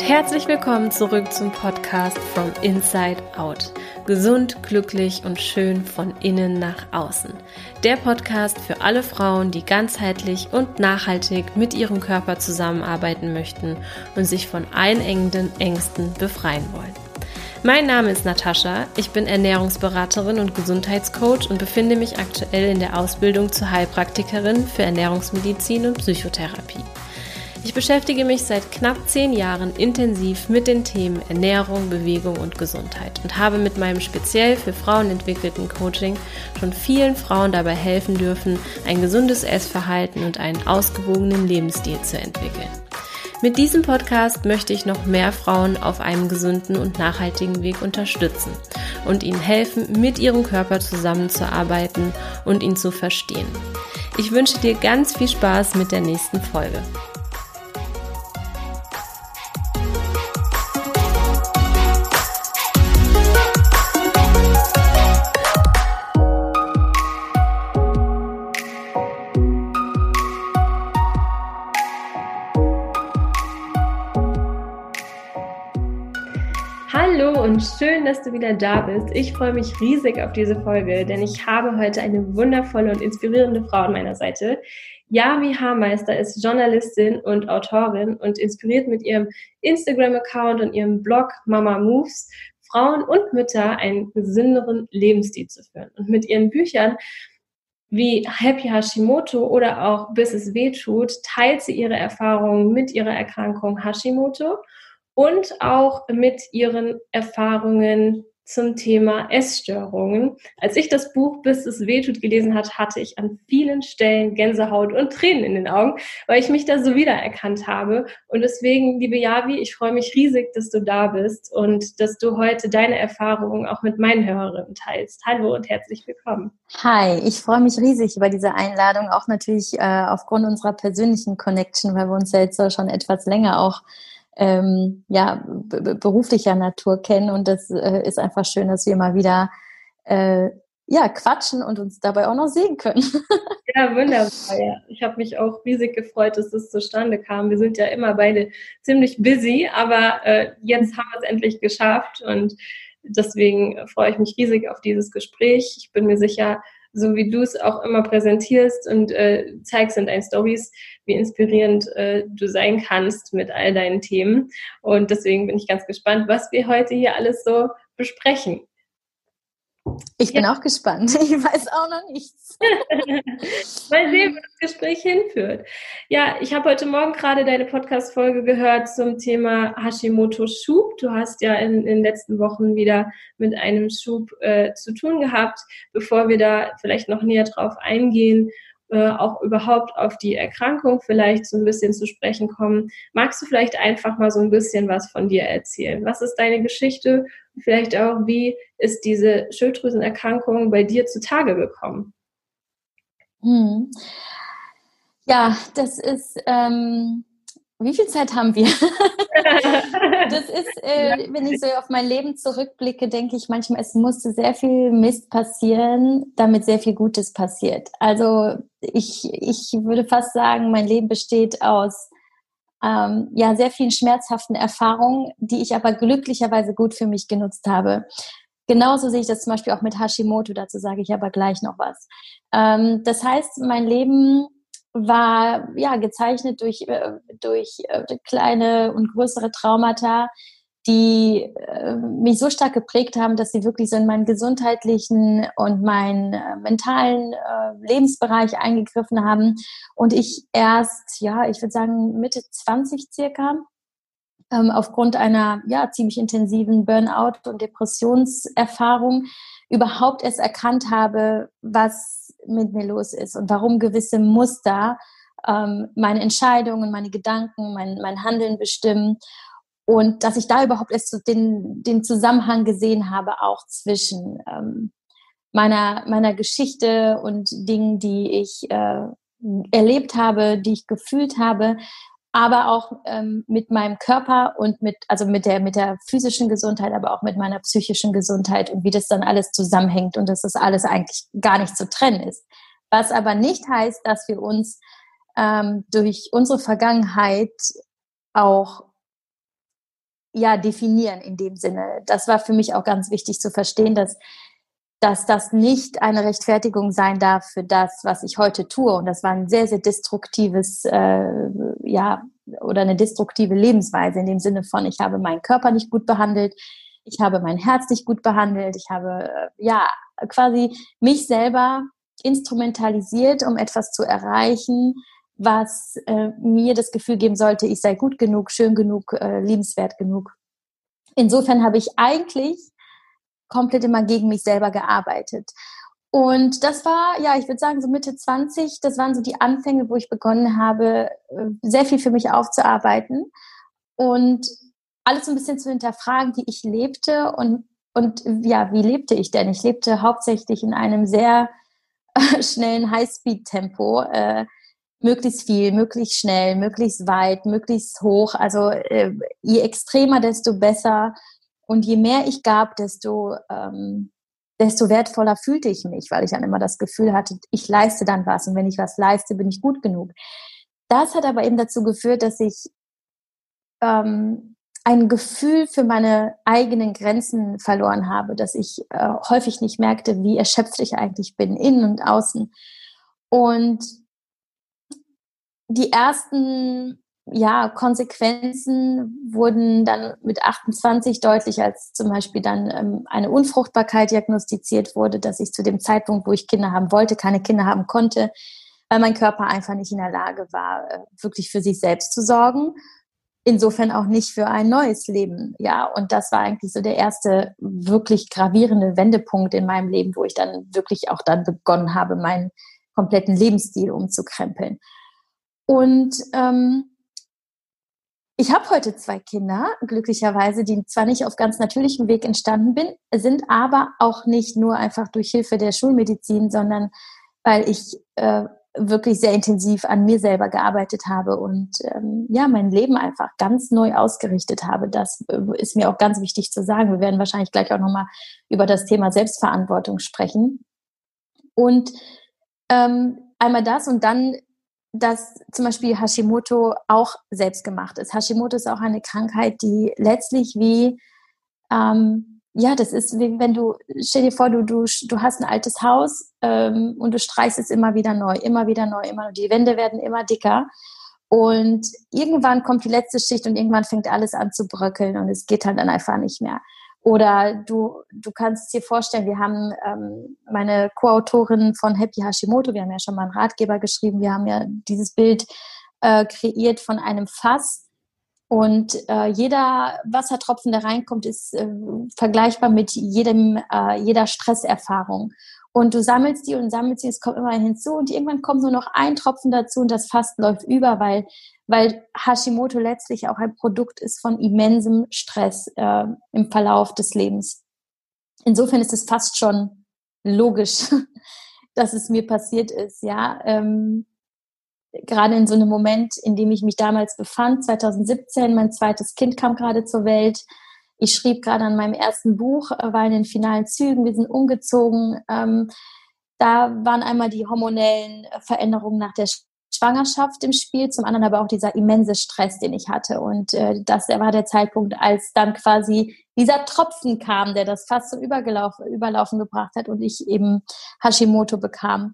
und herzlich willkommen zurück zum Podcast From Inside Out. Gesund, glücklich und schön von innen nach außen. Der Podcast für alle Frauen, die ganzheitlich und nachhaltig mit ihrem Körper zusammenarbeiten möchten und sich von einengenden Ängsten befreien wollen. Mein Name ist Natascha, ich bin Ernährungsberaterin und Gesundheitscoach und befinde mich aktuell in der Ausbildung zur Heilpraktikerin für Ernährungsmedizin und Psychotherapie. Ich beschäftige mich seit knapp zehn Jahren intensiv mit den Themen Ernährung, Bewegung und Gesundheit und habe mit meinem speziell für Frauen entwickelten Coaching schon vielen Frauen dabei helfen dürfen, ein gesundes Essverhalten und einen ausgewogenen Lebensstil zu entwickeln. Mit diesem Podcast möchte ich noch mehr Frauen auf einem gesunden und nachhaltigen Weg unterstützen und ihnen helfen, mit ihrem Körper zusammenzuarbeiten und ihn zu verstehen. Ich wünsche dir ganz viel Spaß mit der nächsten Folge. Und schön, dass du wieder da bist. Ich freue mich riesig auf diese Folge, denn ich habe heute eine wundervolle und inspirierende Frau an meiner Seite. Yami Haarmeister ist Journalistin und Autorin und inspiriert mit ihrem Instagram-Account und ihrem Blog Mama Moves Frauen und Mütter einen gesünderen Lebensstil zu führen. Und mit ihren Büchern wie Happy Hashimoto oder auch Bis es weh tut, teilt sie ihre Erfahrungen mit ihrer Erkrankung Hashimoto und auch mit ihren Erfahrungen zum Thema Essstörungen. Als ich das Buch Bis es wehtut gelesen hat, hatte ich an vielen Stellen Gänsehaut und Tränen in den Augen, weil ich mich da so wiedererkannt habe. Und deswegen, liebe Javi, ich freue mich riesig, dass du da bist und dass du heute deine Erfahrungen auch mit meinen Hörerinnen teilst. Hallo und herzlich willkommen. Hi, ich freue mich riesig über diese Einladung, auch natürlich äh, aufgrund unserer persönlichen Connection, weil wir uns ja jetzt schon etwas länger auch ähm, ja, beruflicher Natur kennen. Und das äh, ist einfach schön, dass wir mal wieder äh, ja, quatschen und uns dabei auch noch sehen können. ja, wunderbar. Ja. Ich habe mich auch riesig gefreut, dass das zustande kam. Wir sind ja immer beide ziemlich busy, aber äh, jetzt haben wir es endlich geschafft und deswegen freue ich mich riesig auf dieses Gespräch. Ich bin mir sicher, so wie du es auch immer präsentierst und äh, zeigst in deinen Stories, wie inspirierend äh, du sein kannst mit all deinen Themen. Und deswegen bin ich ganz gespannt, was wir heute hier alles so besprechen. Ich bin ja. auch gespannt. Ich weiß auch noch nichts. Mal sehen, wo das Gespräch hinführt. Ja, ich habe heute Morgen gerade deine Podcast-Folge gehört zum Thema Hashimoto-Schub. Du hast ja in, in den letzten Wochen wieder mit einem Schub äh, zu tun gehabt. Bevor wir da vielleicht noch näher drauf eingehen, äh, auch überhaupt auf die Erkrankung vielleicht so ein bisschen zu sprechen kommen. Magst du vielleicht einfach mal so ein bisschen was von dir erzählen? Was ist deine Geschichte? Vielleicht auch, wie ist diese Schilddrüsenerkrankung bei dir zutage gekommen? Hm. Ja, das ist, ähm, wie viel Zeit haben wir? das ist, äh, wenn ich so auf mein Leben zurückblicke, denke ich manchmal, es musste sehr viel Mist passieren, damit sehr viel Gutes passiert. Also ich, ich würde fast sagen, mein Leben besteht aus ähm, ja sehr vielen schmerzhaften Erfahrungen, die ich aber glücklicherweise gut für mich genutzt habe. Genauso sehe ich das zum Beispiel auch mit Hashimoto, dazu sage ich aber gleich noch was. Ähm, das heißt, mein Leben war ja gezeichnet durch, äh, durch äh, kleine und größere Traumata, die äh, mich so stark geprägt haben, dass sie wirklich so in meinen gesundheitlichen und meinen äh, mentalen äh, Lebensbereich eingegriffen haben. Und ich erst, ja, ich würde sagen Mitte 20 circa, ähm, aufgrund einer ja ziemlich intensiven Burnout- und Depressionserfahrung überhaupt erst erkannt habe, was mit mir los ist und warum gewisse Muster ähm, meine Entscheidungen, meine Gedanken, mein, mein Handeln bestimmen. Und dass ich da überhaupt erst den, den Zusammenhang gesehen habe, auch zwischen ähm, meiner, meiner Geschichte und Dingen, die ich äh, erlebt habe, die ich gefühlt habe, aber auch ähm, mit meinem Körper und mit, also mit der, mit der physischen Gesundheit, aber auch mit meiner psychischen Gesundheit und wie das dann alles zusammenhängt und dass das alles eigentlich gar nicht zu trennen ist. Was aber nicht heißt, dass wir uns ähm, durch unsere Vergangenheit auch ja definieren in dem Sinne. Das war für mich auch ganz wichtig zu verstehen, dass dass das nicht eine Rechtfertigung sein darf für das, was ich heute tue. Und das war ein sehr, sehr destruktives, äh, ja, oder eine destruktive Lebensweise in dem Sinne von, ich habe meinen Körper nicht gut behandelt, ich habe mein Herz nicht gut behandelt, ich habe, äh, ja, quasi mich selber instrumentalisiert, um etwas zu erreichen, was äh, mir das Gefühl geben sollte, ich sei gut genug, schön genug, äh, liebenswert genug. Insofern habe ich eigentlich komplett immer gegen mich selber gearbeitet. Und das war, ja, ich würde sagen, so Mitte 20, das waren so die Anfänge, wo ich begonnen habe, äh, sehr viel für mich aufzuarbeiten und alles so ein bisschen zu hinterfragen, wie ich lebte und, und ja, wie lebte ich denn? Ich lebte hauptsächlich in einem sehr schnellen Highspeed-Tempo, äh, möglichst viel, möglichst schnell, möglichst weit, möglichst hoch. Also äh, je extremer, desto besser. Und je mehr ich gab, desto, ähm, desto wertvoller fühlte ich mich, weil ich dann immer das Gefühl hatte, ich leiste dann was und wenn ich was leiste, bin ich gut genug. Das hat aber eben dazu geführt, dass ich ähm, ein Gefühl für meine eigenen Grenzen verloren habe, dass ich äh, häufig nicht merkte, wie erschöpft ich eigentlich bin, innen und außen. Und die ersten ja, Konsequenzen wurden dann mit 28 deutlich, als zum Beispiel dann ähm, eine Unfruchtbarkeit diagnostiziert wurde, dass ich zu dem Zeitpunkt, wo ich Kinder haben wollte, keine Kinder haben konnte, weil mein Körper einfach nicht in der Lage war, äh, wirklich für sich selbst zu sorgen. Insofern auch nicht für ein neues Leben. Ja, und das war eigentlich so der erste wirklich gravierende Wendepunkt in meinem Leben, wo ich dann wirklich auch dann begonnen habe, meinen kompletten Lebensstil umzukrempeln. Und ähm, ich habe heute zwei Kinder, glücklicherweise, die zwar nicht auf ganz natürlichem Weg entstanden bin, sind aber auch nicht nur einfach durch Hilfe der Schulmedizin, sondern weil ich äh, wirklich sehr intensiv an mir selber gearbeitet habe und ähm, ja, mein Leben einfach ganz neu ausgerichtet habe. Das äh, ist mir auch ganz wichtig zu sagen. Wir werden wahrscheinlich gleich auch nochmal über das Thema Selbstverantwortung sprechen. Und ähm, einmal das und dann dass zum Beispiel Hashimoto auch selbst gemacht ist. Hashimoto ist auch eine Krankheit, die letztlich wie, ähm, ja, das ist wie wenn du, stell dir vor, du, du, du hast ein altes Haus ähm, und du streichst es immer wieder neu, immer wieder neu, immer Die Wände werden immer dicker. Und irgendwann kommt die letzte Schicht und irgendwann fängt alles an zu bröckeln und es geht halt dann einfach nicht mehr. Oder du, du kannst dir vorstellen, wir haben ähm, meine Co-Autorin von Happy Hashimoto, wir haben ja schon mal einen Ratgeber geschrieben, wir haben ja dieses Bild äh, kreiert von einem Fass. Und äh, jeder Wassertropfen, der reinkommt, ist äh, vergleichbar mit jedem, äh, jeder Stresserfahrung. Und du sammelst die und sammelst die, es kommt immer hinzu und irgendwann kommt nur noch ein Tropfen dazu und das Fass läuft über, weil, weil Hashimoto letztlich auch ein Produkt ist von immensem Stress äh, im Verlauf des Lebens. Insofern ist es fast schon logisch, dass es mir passiert ist, ja. Ähm, gerade in so einem Moment, in dem ich mich damals befand, 2017, mein zweites Kind kam gerade zur Welt, ich schrieb gerade an meinem ersten Buch, äh, war in den finalen Zügen, wir sind umgezogen. Ähm, da waren einmal die hormonellen äh, Veränderungen nach der Schwangerschaft im Spiel, zum anderen aber auch dieser immense Stress, den ich hatte. Und äh, das war der Zeitpunkt, als dann quasi dieser Tropfen kam, der das fast zum Übergelaufen, Überlaufen gebracht hat und ich eben Hashimoto bekam.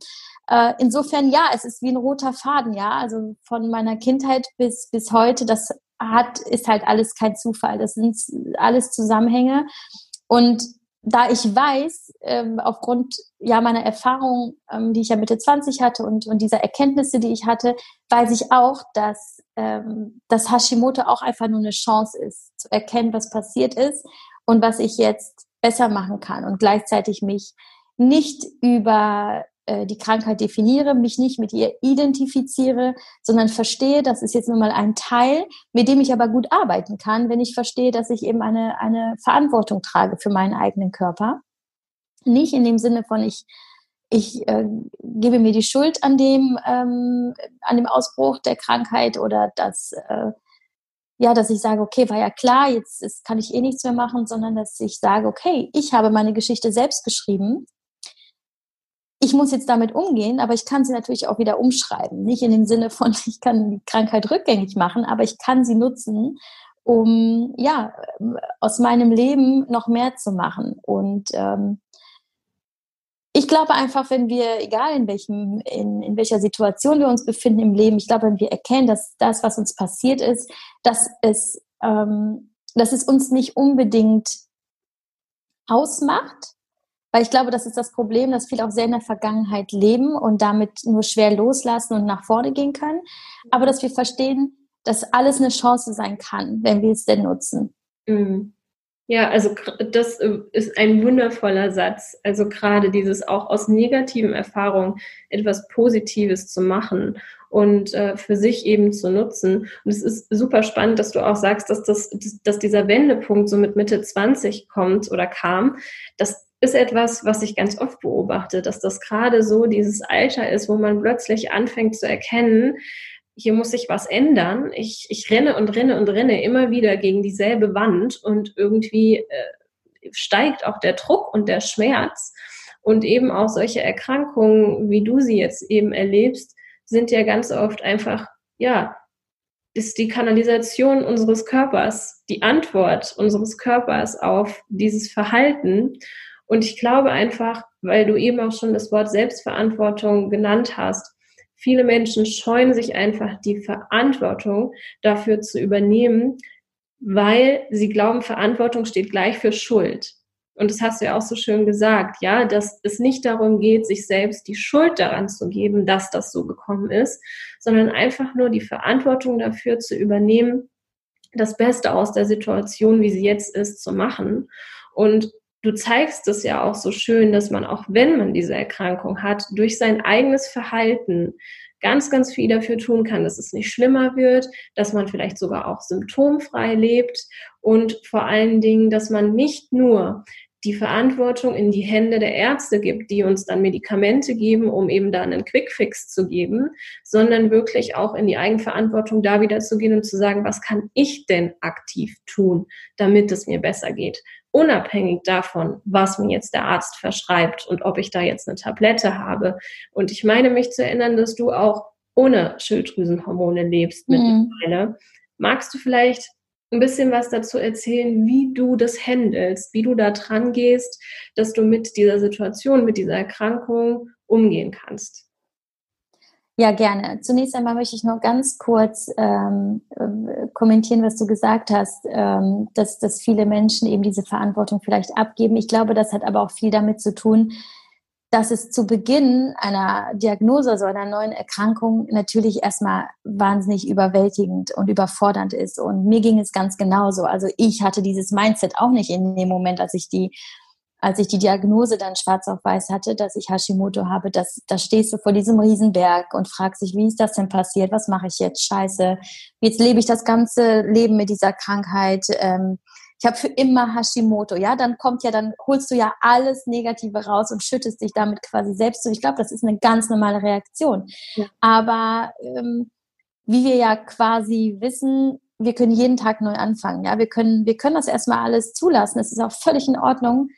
Äh, insofern ja, es ist wie ein roter Faden, ja. Also von meiner Kindheit bis, bis heute, das hat, ist halt alles kein Zufall. Das sind alles Zusammenhänge. Und da ich weiß, ähm, aufgrund ja meiner Erfahrung, ähm, die ich ja Mitte 20 hatte und, und dieser Erkenntnisse, die ich hatte, weiß ich auch, dass, ähm, dass Hashimoto auch einfach nur eine Chance ist, zu erkennen, was passiert ist und was ich jetzt besser machen kann und gleichzeitig mich nicht über äh, die Krankheit definiere, mich nicht mit ihr identifiziere, sondern verstehe, das ist jetzt nun mal ein Teil, mit dem ich aber gut arbeiten kann, wenn ich verstehe, dass ich eben eine, eine Verantwortung trage für meinen eigenen Körper. Nicht in dem Sinne von ich ich äh, gebe mir die Schuld an dem ähm, an dem Ausbruch der Krankheit oder dass äh, ja, dass ich sage, okay, war ja klar, jetzt ist, kann ich eh nichts mehr machen, sondern dass ich sage, okay, ich habe meine Geschichte selbst geschrieben ich muss jetzt damit umgehen, aber ich kann sie natürlich auch wieder umschreiben. Nicht in dem Sinne von, ich kann die Krankheit rückgängig machen, aber ich kann sie nutzen, um ja aus meinem Leben noch mehr zu machen. Und ähm, ich glaube einfach, wenn wir, egal in welchem, in, in welcher Situation wir uns befinden im Leben, ich glaube, wenn wir erkennen, dass das, was uns passiert ist, dass es, ähm, dass es uns nicht unbedingt ausmacht, weil ich glaube, das ist das Problem, dass viele auch sehr in der Vergangenheit leben und damit nur schwer loslassen und nach vorne gehen können. Aber dass wir verstehen, dass alles eine Chance sein kann, wenn wir es denn nutzen. Mhm. Ja, also das äh, ist ein wundervoller Satz. Also gerade dieses auch aus negativen Erfahrungen etwas Positives zu machen und äh, für sich eben zu nutzen. Und es ist super spannend, dass du auch sagst, dass, das, dass dieser Wendepunkt so mit Mitte 20 kommt oder kam. Das ist etwas, was ich ganz oft beobachte, dass das gerade so dieses Alter ist, wo man plötzlich anfängt zu erkennen, hier muss sich was ändern. Ich, ich renne und renne und renne immer wieder gegen dieselbe Wand und irgendwie äh, steigt auch der Druck und der Schmerz. Und eben auch solche Erkrankungen, wie du sie jetzt eben erlebst, sind ja ganz oft einfach, ja, ist die Kanalisation unseres Körpers, die Antwort unseres Körpers auf dieses Verhalten. Und ich glaube einfach, weil du eben auch schon das Wort Selbstverantwortung genannt hast, Viele Menschen scheuen sich einfach die Verantwortung dafür zu übernehmen, weil sie glauben, Verantwortung steht gleich für Schuld. Und das hast du ja auch so schön gesagt, ja, dass es nicht darum geht, sich selbst die Schuld daran zu geben, dass das so gekommen ist, sondern einfach nur die Verantwortung dafür zu übernehmen, das Beste aus der Situation, wie sie jetzt ist, zu machen. Und du zeigst es ja auch so schön, dass man auch wenn man diese Erkrankung hat, durch sein eigenes Verhalten ganz, ganz viel dafür tun kann, dass es nicht schlimmer wird, dass man vielleicht sogar auch symptomfrei lebt und vor allen Dingen, dass man nicht nur die Verantwortung in die Hände der Ärzte gibt, die uns dann Medikamente geben, um eben da einen Quickfix zu geben, sondern wirklich auch in die Eigenverantwortung da wieder zu gehen und zu sagen, was kann ich denn aktiv tun, damit es mir besser geht? Unabhängig davon, was mir jetzt der Arzt verschreibt und ob ich da jetzt eine Tablette habe. Und ich meine mich zu erinnern, dass du auch ohne Schilddrüsenhormone lebst mhm. mittlerweile. Mhm. Magst du vielleicht ein bisschen was dazu erzählen, wie du das handelst, wie du da dran gehst, dass du mit dieser Situation, mit dieser Erkrankung umgehen kannst? Ja, gerne. Zunächst einmal möchte ich noch ganz kurz ähm, äh, kommentieren, was du gesagt hast, ähm, dass, dass viele Menschen eben diese Verantwortung vielleicht abgeben. Ich glaube, das hat aber auch viel damit zu tun, dass es zu Beginn einer Diagnose, also einer neuen Erkrankung, natürlich erstmal wahnsinnig überwältigend und überfordernd ist. Und mir ging es ganz genauso. Also ich hatte dieses Mindset auch nicht in dem Moment, als ich die als ich die Diagnose dann schwarz auf weiß hatte, dass ich Hashimoto habe, dass, da stehst du vor diesem Riesenberg und fragst dich, wie ist das denn passiert? Was mache ich jetzt? Scheiße. Jetzt lebe ich das ganze Leben mit dieser Krankheit. Ähm, ich habe für immer Hashimoto. Ja, dann kommt ja, dann holst du ja alles Negative raus und schüttest dich damit quasi selbst zu. Ich glaube, das ist eine ganz normale Reaktion. Ja. Aber ähm, wie wir ja quasi wissen, wir können jeden Tag neu anfangen. Ja, wir können, wir können das erstmal alles zulassen. Es ist auch völlig in Ordnung,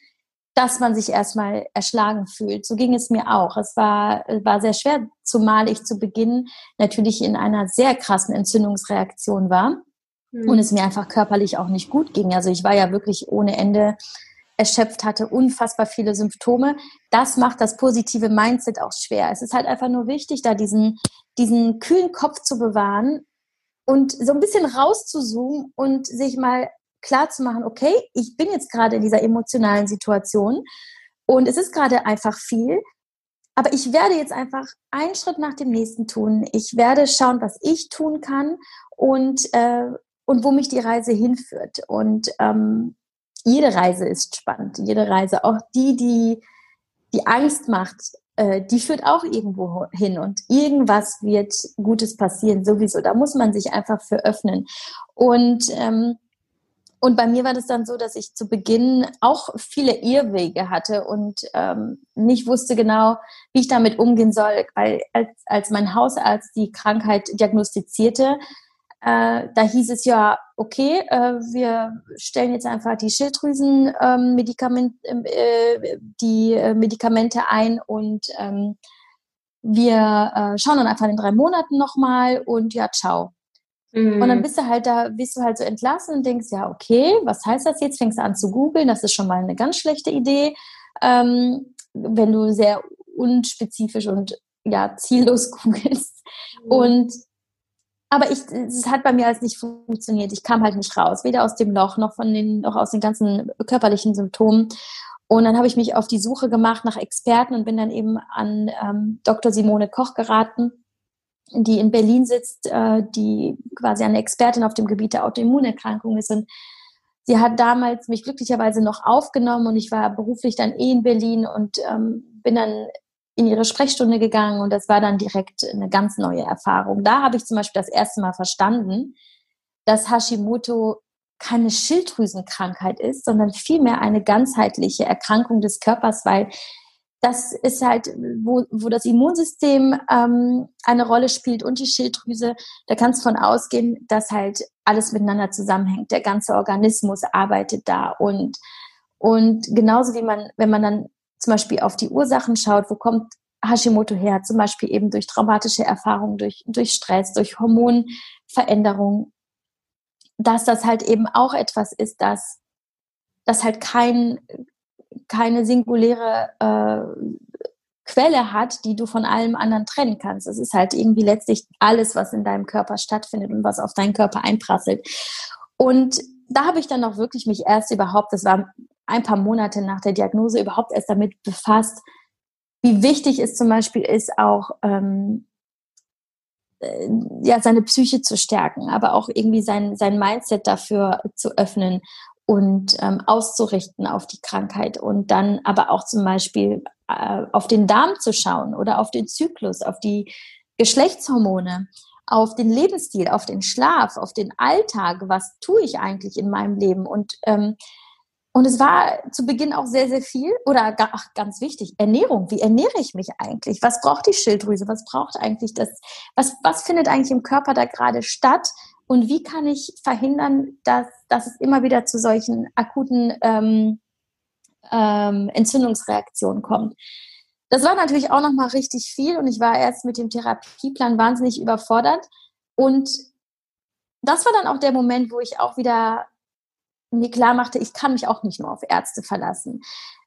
dass man sich erstmal erschlagen fühlt. So ging es mir auch. Es war, war sehr schwer, zumal ich zu Beginn natürlich in einer sehr krassen Entzündungsreaktion war mhm. und es mir einfach körperlich auch nicht gut ging. Also ich war ja wirklich ohne Ende erschöpft, hatte unfassbar viele Symptome. Das macht das positive Mindset auch schwer. Es ist halt einfach nur wichtig, da diesen, diesen kühlen Kopf zu bewahren und so ein bisschen rauszuzoomen und sich mal klar zu machen, okay, ich bin jetzt gerade in dieser emotionalen Situation und es ist gerade einfach viel, aber ich werde jetzt einfach einen Schritt nach dem nächsten tun. Ich werde schauen, was ich tun kann und, äh, und wo mich die Reise hinführt. Und ähm, jede Reise ist spannend. Jede Reise, auch die, die die Angst macht, äh, die führt auch irgendwo hin und irgendwas wird Gutes passieren, sowieso. Da muss man sich einfach für öffnen. Und ähm, und bei mir war das dann so, dass ich zu Beginn auch viele Irrwege hatte und ähm, nicht wusste genau, wie ich damit umgehen soll, weil als, als mein Hausarzt die Krankheit diagnostizierte, äh, da hieß es ja, okay, äh, wir stellen jetzt einfach die Schilddrüsen-Medikamente ähm, äh, die äh, Medikamente ein und ähm, wir äh, schauen dann einfach in drei Monaten nochmal und ja, ciao. Mhm. Und dann bist du halt da, bist du halt so entlassen und denkst, ja, okay, was heißt das jetzt? Fängst du an zu googeln, das ist schon mal eine ganz schlechte Idee. Ähm, wenn du sehr unspezifisch und ja, ziellos googelst. Mhm. Und aber ich, es hat bei mir als nicht funktioniert. Ich kam halt nicht raus, weder aus dem Loch noch von den, noch aus den ganzen körperlichen Symptomen. Und dann habe ich mich auf die Suche gemacht nach Experten und bin dann eben an ähm, Dr. Simone Koch geraten, die in Berlin sitzt, äh, die quasi eine Expertin auf dem Gebiet der Autoimmunerkrankungen ist. Und sie hat damals mich glücklicherweise noch aufgenommen und ich war beruflich dann eh in Berlin und ähm, bin dann in ihre Sprechstunde gegangen und das war dann direkt eine ganz neue Erfahrung. Da habe ich zum Beispiel das erste Mal verstanden, dass Hashimoto keine Schilddrüsenkrankheit ist, sondern vielmehr eine ganzheitliche Erkrankung des Körpers, weil das ist halt, wo, wo das Immunsystem ähm, eine Rolle spielt und die Schilddrüse. Da kannst du von ausgehen, dass halt alles miteinander zusammenhängt. Der ganze Organismus arbeitet da und und genauso wie man, wenn man dann zum Beispiel auf die Ursachen schaut, wo kommt Hashimoto her, zum Beispiel eben durch traumatische Erfahrungen, durch, durch Stress, durch Hormonveränderungen, dass das halt eben auch etwas ist, dass das halt kein, keine singuläre äh, Quelle hat, die du von allem anderen trennen kannst. Es ist halt irgendwie letztlich alles, was in deinem Körper stattfindet und was auf deinen Körper einprasselt. Und da habe ich dann auch wirklich mich erst überhaupt, das war ein paar Monate nach der Diagnose überhaupt erst damit befasst, wie wichtig es zum Beispiel ist, auch ähm, äh, ja, seine Psyche zu stärken, aber auch irgendwie sein, sein Mindset dafür zu öffnen und ähm, auszurichten auf die Krankheit und dann aber auch zum Beispiel äh, auf den Darm zu schauen oder auf den Zyklus, auf die Geschlechtshormone, auf den Lebensstil, auf den Schlaf, auf den Alltag, was tue ich eigentlich in meinem Leben und ähm, und es war zu Beginn auch sehr, sehr viel oder ach, ganz wichtig, Ernährung. Wie ernähre ich mich eigentlich? Was braucht die Schilddrüse? Was braucht eigentlich das? Was, was findet eigentlich im Körper da gerade statt? Und wie kann ich verhindern, dass, dass es immer wieder zu solchen akuten ähm, ähm, Entzündungsreaktionen kommt? Das war natürlich auch nochmal richtig viel und ich war erst mit dem Therapieplan wahnsinnig überfordert. Und das war dann auch der Moment, wo ich auch wieder mir klar machte, ich kann mich auch nicht nur auf Ärzte verlassen.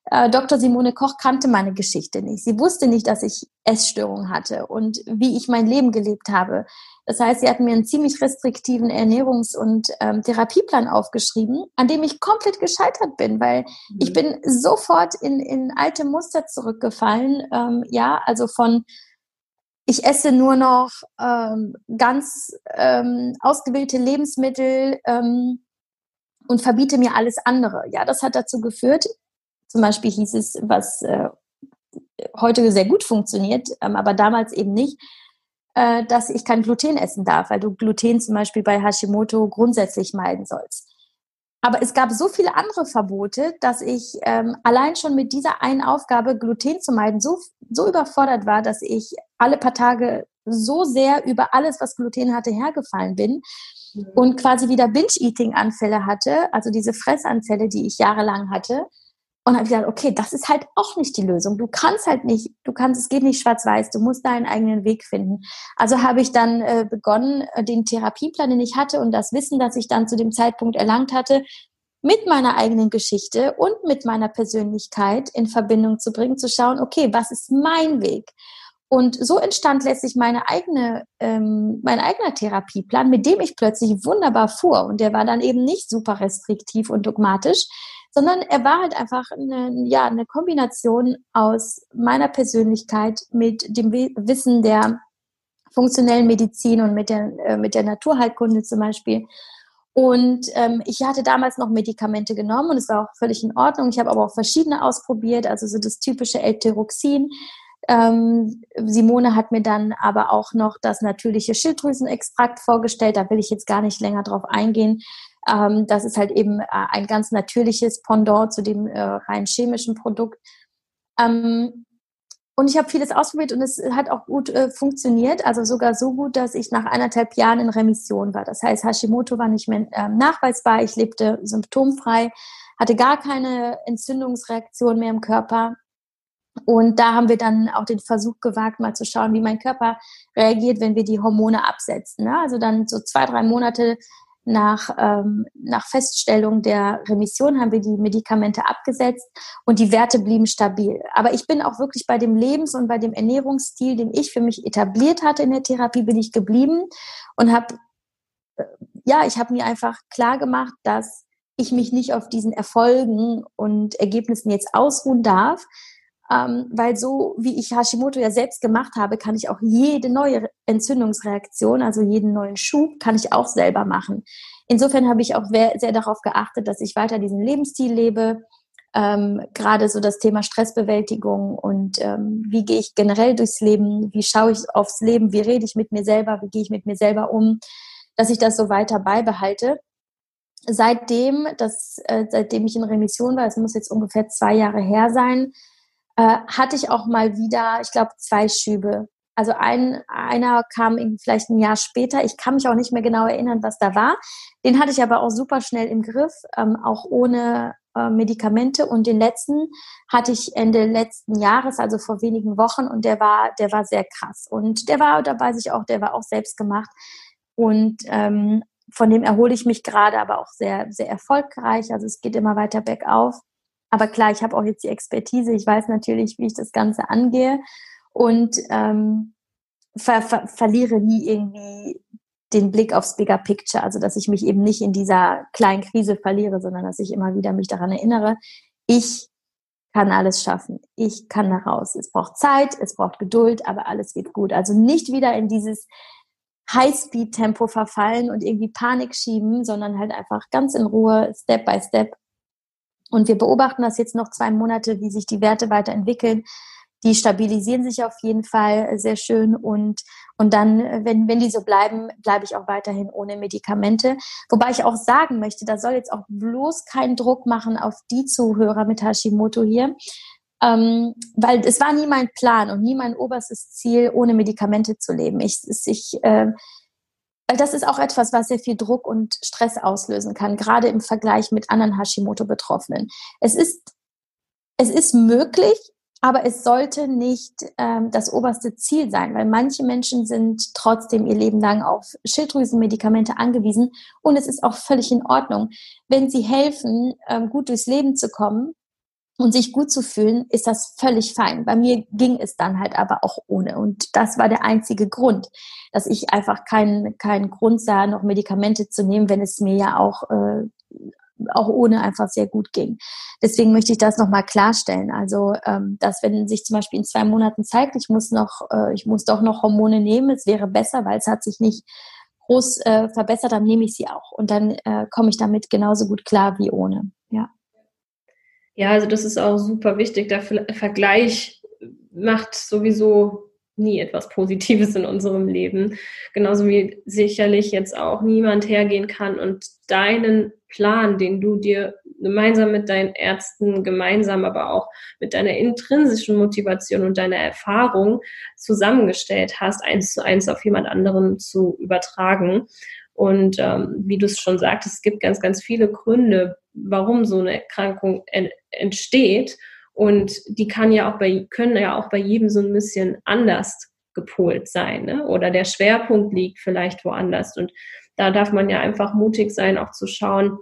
Äh, Dr. Simone Koch kannte meine Geschichte nicht. Sie wusste nicht, dass ich Essstörungen hatte und wie ich mein Leben gelebt habe. Das heißt, sie hat mir einen ziemlich restriktiven Ernährungs- und ähm, Therapieplan aufgeschrieben, an dem ich komplett gescheitert bin, weil mhm. ich bin sofort in, in alte Muster zurückgefallen. Ähm, ja, also von ich esse nur noch ähm, ganz ähm, ausgewählte Lebensmittel, ähm, und verbiete mir alles andere. Ja, das hat dazu geführt, zum Beispiel hieß es, was äh, heute sehr gut funktioniert, ähm, aber damals eben nicht, äh, dass ich kein Gluten essen darf, weil du Gluten zum Beispiel bei Hashimoto grundsätzlich meiden sollst. Aber es gab so viele andere Verbote, dass ich ähm, allein schon mit dieser einen Aufgabe, Gluten zu meiden, so, so überfordert war, dass ich alle paar Tage so sehr über alles, was Gluten hatte, hergefallen bin, und quasi wieder Binge-Eating-Anfälle hatte, also diese Fressanfälle, die ich jahrelang hatte. Und habe gedacht, okay, das ist halt auch nicht die Lösung. Du kannst halt nicht, du kannst, es geht nicht schwarz-weiß, du musst deinen eigenen Weg finden. Also habe ich dann äh, begonnen, äh, den Therapieplan, den ich hatte und das Wissen, das ich dann zu dem Zeitpunkt erlangt hatte, mit meiner eigenen Geschichte und mit meiner Persönlichkeit in Verbindung zu bringen, zu schauen, okay, was ist mein Weg? Und so entstand letztlich meine eigene, ähm, mein eigener Therapieplan, mit dem ich plötzlich wunderbar fuhr. Und der war dann eben nicht super restriktiv und dogmatisch, sondern er war halt einfach eine, ja, eine Kombination aus meiner Persönlichkeit mit dem Wissen der funktionellen Medizin und mit der, äh, mit der Naturheilkunde zum Beispiel. Und ähm, ich hatte damals noch Medikamente genommen und es war auch völlig in Ordnung. Ich habe aber auch verschiedene ausprobiert, also so das typische L-Tyroxin, ähm, Simone hat mir dann aber auch noch das natürliche Schilddrüsenextrakt vorgestellt. Da will ich jetzt gar nicht länger drauf eingehen. Ähm, das ist halt eben äh, ein ganz natürliches Pendant zu dem äh, rein chemischen Produkt. Ähm, und ich habe vieles ausprobiert und es hat auch gut äh, funktioniert. Also sogar so gut, dass ich nach eineinhalb Jahren in Remission war. Das heißt, Hashimoto war nicht mehr äh, nachweisbar. Ich lebte symptomfrei, hatte gar keine Entzündungsreaktion mehr im Körper Und da haben wir dann auch den Versuch gewagt, mal zu schauen, wie mein Körper reagiert, wenn wir die Hormone absetzen. Ne? Also dann so zwei, drei Monate nach, ähm, nach Feststellung der Remission haben wir die Medikamente abgesetzt und die Werte blieben stabil. Aber ich bin auch wirklich bei dem Lebens- und bei dem Ernährungsstil, den ich für mich etabliert hatte in der Therapie, bin ich geblieben und habe, äh, ja, ich habe mir einfach klar gemacht, dass ich mich nicht auf diesen Erfolgen und Ergebnissen jetzt ausruhen darf, ähm, weil so wie ich Hashimoto ja selbst gemacht habe, kann ich auch jede neue Entzündungsreaktion, also jeden neuen Schub, kann ich auch selber machen. Insofern habe ich auch sehr, darauf geachtet, dass ich weiter diesen Lebensstil lebe, ähm, gerade so das Thema Stressbewältigung und ähm, wie gehe ich generell durchs Leben, wie schaue ich aufs Leben, wie rede ich mit mir selber, wie gehe ich mit mir selber um, dass ich das so weiter beibehalte. Seitdem, das, äh, seitdem ich in Remission war, es muss jetzt ungefähr zwei Jahre her sein, äh, hatte ich auch mal wieder, ich glaube, zwei Schübe. Also ein, einer kam vielleicht ein Jahr später. Ich kann mich auch nicht mehr genau erinnern, was da war. Den hatte ich aber auch super schnell im Griff, ähm, auch ohne äh, Medikamente. Und den letzten hatte ich Ende letzten Jahres, also vor wenigen Wochen, und der war, der war sehr krass. Und der war, da weiß ich auch, der war auch selbst gemacht. Und ähm, von dem erhole ich mich gerade, aber auch sehr, sehr erfolgreich. Also es geht immer weiter bergauf. Aber klar, ich habe auch jetzt die Expertise. Ich weiß natürlich, wie ich das Ganze angehe und ähm, ver ver verliere nie irgendwie den Blick aufs Bigger Picture. Also, dass ich mich eben nicht in dieser kleinen Krise verliere, sondern dass ich immer wieder mich daran erinnere, ich kann alles schaffen. Ich kann da raus. Es braucht Zeit, es braucht Geduld, aber alles geht gut. Also nicht wieder in dieses Highspeed-Tempo verfallen und irgendwie Panik schieben, sondern halt einfach ganz in Ruhe, Step by Step und wir beobachten das jetzt noch zwei Monate, wie sich die Werte weiterentwickeln. Die stabilisieren sich auf jeden Fall sehr schön und, und dann, wenn, wenn die so bleiben, bleibe ich auch weiterhin ohne Medikamente. Wobei ich auch sagen möchte, da soll jetzt auch bloß keinen Druck machen auf die Zuhörer mit Hashimoto hier, ähm, weil es war nie mein Plan und nie mein oberstes Ziel, ohne Medikamente zu leben. Ich, ich äh, das ist auch etwas, was sehr viel Druck und Stress auslösen kann, gerade im Vergleich mit anderen Hashimoto-Betroffenen. Es ist, es ist möglich, aber es sollte nicht ähm, das oberste Ziel sein, weil manche Menschen sind trotzdem ihr Leben lang auf Schilddrüsenmedikamente angewiesen und es ist auch völlig in Ordnung. Wenn sie helfen, ähm, gut durchs Leben zu kommen, und sich gut zu fühlen, ist das völlig fein. Bei mir ging es dann halt aber auch ohne. Und das war der einzige Grund, dass ich einfach keinen keinen Grund sah, noch Medikamente zu nehmen, wenn es mir ja auch, äh, auch ohne einfach sehr gut ging. Deswegen möchte ich das nochmal klarstellen. Also, ähm, dass wenn sich zum Beispiel in zwei Monaten zeigt, ich muss noch, äh, ich muss doch noch Hormone nehmen, es wäre besser, weil es hat sich nicht groß äh, verbessert, dann nehme ich sie auch. Und dann äh, komme ich damit genauso gut klar wie ohne. Ja. Ja, also das ist auch super wichtig. Der Vergleich macht sowieso nie etwas Positives in unserem Leben. Genauso wie sicherlich jetzt auch niemand hergehen kann und deinen Plan, den du dir gemeinsam mit deinen Ärzten, gemeinsam aber auch mit deiner intrinsischen Motivation und deiner Erfahrung zusammengestellt hast, eins zu eins auf jemand anderen zu übertragen. Und ähm, wie du es schon sagtest, es gibt ganz, ganz viele Gründe, warum so eine Erkrankung entsteht. Und die kann ja auch bei, können ja auch bei jedem so ein bisschen anders gepolt sein. Ne? Oder der Schwerpunkt liegt vielleicht woanders. Und da darf man ja einfach mutig sein, auch zu schauen,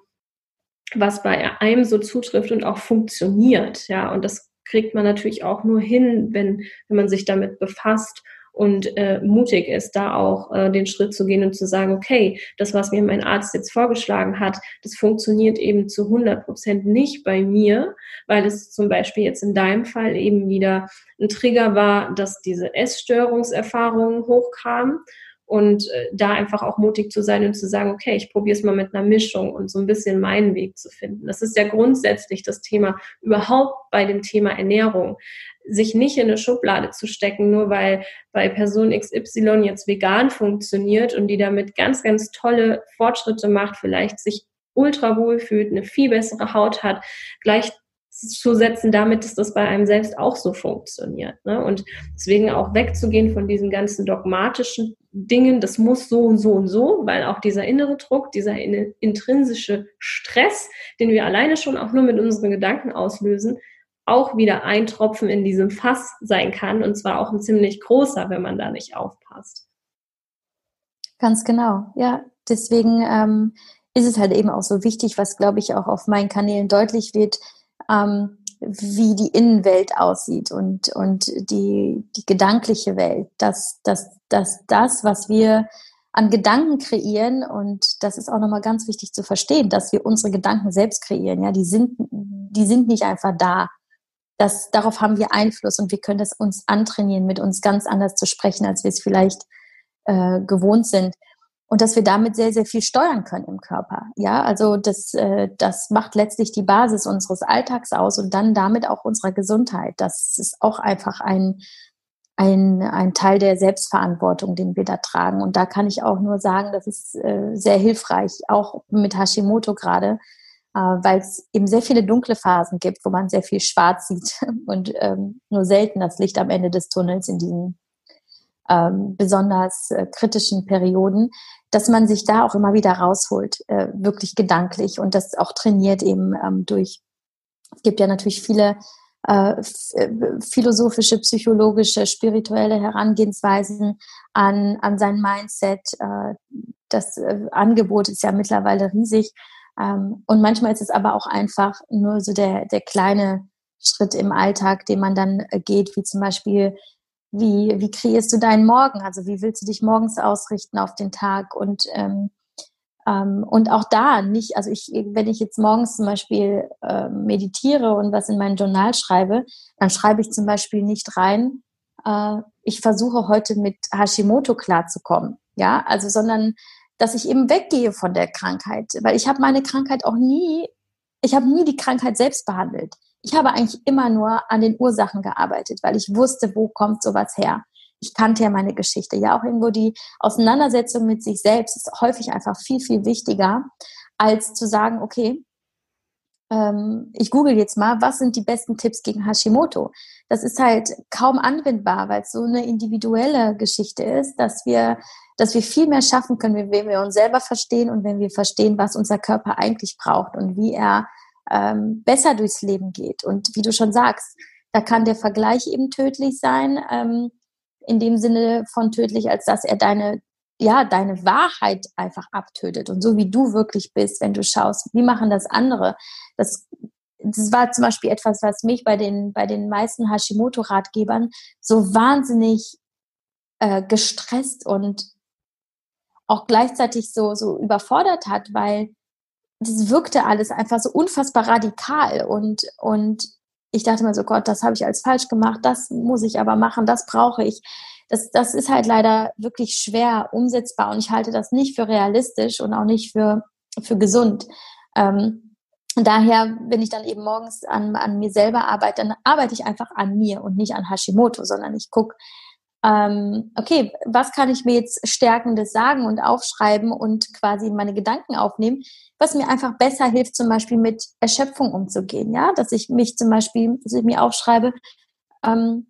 was bei einem so zutrifft und auch funktioniert. Ja, und das kriegt man natürlich auch nur hin, wenn, wenn man sich damit befasst und äh, mutig ist, da auch äh, den Schritt zu gehen und zu sagen, okay, das, was mir mein Arzt jetzt vorgeschlagen hat, das funktioniert eben zu 100 Prozent nicht bei mir, weil es zum Beispiel jetzt in deinem Fall eben wieder ein Trigger war, dass diese Essstörungserfahrungen hochkamen und äh, da einfach auch mutig zu sein und zu sagen, okay, ich probiere es mal mit einer Mischung und so ein bisschen meinen Weg zu finden. Das ist ja grundsätzlich das Thema überhaupt bei dem Thema Ernährung sich nicht in eine Schublade zu stecken, nur weil bei Person XY jetzt vegan funktioniert und die damit ganz, ganz tolle Fortschritte macht, vielleicht sich ultra wohl fühlt, eine viel bessere Haut hat, gleich zu setzen damit, dass das bei einem selbst auch so funktioniert. Ne? Und deswegen auch wegzugehen von diesen ganzen dogmatischen Dingen, das muss so und so und so, weil auch dieser innere Druck, dieser intrinsische Stress, den wir alleine schon auch nur mit unseren Gedanken auslösen, auch wieder ein Tropfen in diesem Fass sein kann und zwar auch ein ziemlich großer, wenn man da nicht aufpasst. Ganz genau, ja. Deswegen ähm, ist es halt eben auch so wichtig, was glaube ich auch auf meinen Kanälen deutlich wird, ähm, wie die Innenwelt aussieht und, und die, die gedankliche Welt. Dass, dass, dass das, was wir an Gedanken kreieren, und das ist auch nochmal ganz wichtig zu verstehen, dass wir unsere Gedanken selbst kreieren. Ja, die sind, die sind nicht einfach da. Das, darauf haben wir Einfluss und wir können das uns antrainieren, mit uns ganz anders zu sprechen, als wir es vielleicht äh, gewohnt sind und dass wir damit sehr, sehr viel steuern können im Körper. Ja, also das, äh, das macht letztlich die Basis unseres Alltags aus und dann damit auch unserer Gesundheit. Das ist auch einfach ein, ein, ein Teil der Selbstverantwortung, den wir da tragen. Und da kann ich auch nur sagen, das ist äh, sehr hilfreich, auch mit Hashimoto gerade, äh, weil es eben sehr viele dunkle Phasen gibt, wo man sehr viel schwarz sieht und ähm, nur selten das Licht am Ende des Tunnels in diesen ähm, besonders äh, kritischen Perioden, dass man sich da auch immer wieder rausholt, äh, wirklich gedanklich und das auch trainiert eben ähm, durch. Es gibt ja natürlich viele äh, äh, philosophische, psychologische, spirituelle Herangehensweisen an, an sein Mindset. Äh, das Angebot ist ja mittlerweile riesig. Ähm, und manchmal ist es aber auch einfach nur so der, der kleine Schritt im Alltag, den man dann geht, wie zum Beispiel wie, wie kreierst du deinen Morgen? Also wie willst du dich morgens ausrichten auf den Tag? Und, ähm, ähm, und auch da nicht, also ich, wenn ich jetzt morgens zum Beispiel äh, meditiere und was in mein Journal schreibe, dann schreibe ich zum Beispiel nicht rein, äh, ich versuche heute mit Hashimoto klarzukommen. Ja, also sondern dass ich eben weggehe von der Krankheit, weil ich habe meine Krankheit auch nie, ich habe nie die Krankheit selbst behandelt ich habe eigentlich immer nur an den Ursachen gearbeitet, weil ich wusste, wo kommt sowas her. Ich kannte ja meine Geschichte. Ja, auch irgendwo die Auseinandersetzung mit sich selbst ist häufig einfach viel, viel wichtiger, als zu sagen, okay, ähm, ich google jetzt mal, was sind die besten Tipps gegen Hashimoto? Das ist halt kaum anwendbar, weil es so eine individuelle Geschichte ist, dass wir, dass wir viel mehr schaffen können, wenn wir uns selber verstehen und wenn wir verstehen, was unser Körper eigentlich braucht und wie er ähm, besser durchs Leben geht. Und wie du schon sagst, da kann der Vergleich eben tödlich sein, ähm, in dem Sinne von tödlich, als dass er deine, ja, deine Wahrheit einfach abtötet. Und so wie du wirklich bist, wenn du schaust, wie machen das andere, das, das war zum Beispiel etwas, was mich bei den, bei den meisten Hashimoto-Ratgebern so wahnsinnig äh, gestresst und auch gleichzeitig so, so überfordert hat, weil das wirkte alles einfach so unfassbar radikal und, und ich dachte mir so, Gott, das habe ich als falsch gemacht, das muss ich aber machen, das brauche ich. Das, das ist halt leider wirklich schwer umsetzbar und ich halte das nicht für realistisch und auch nicht für, für gesund. Ähm, daher, wenn ich dann eben morgens an, an mir selber arbeite, dann arbeite ich einfach an mir und nicht an Hashimoto, sondern ich gucke, ähm, okay, was kann ich mir jetzt Stärkendes sagen und aufschreiben und quasi meine Gedanken aufnehmen, was mir einfach besser hilft, zum Beispiel mit Erschöpfung umzugehen, ja, dass ich mich zum Beispiel, dass ich mir aufschreibe, ähm,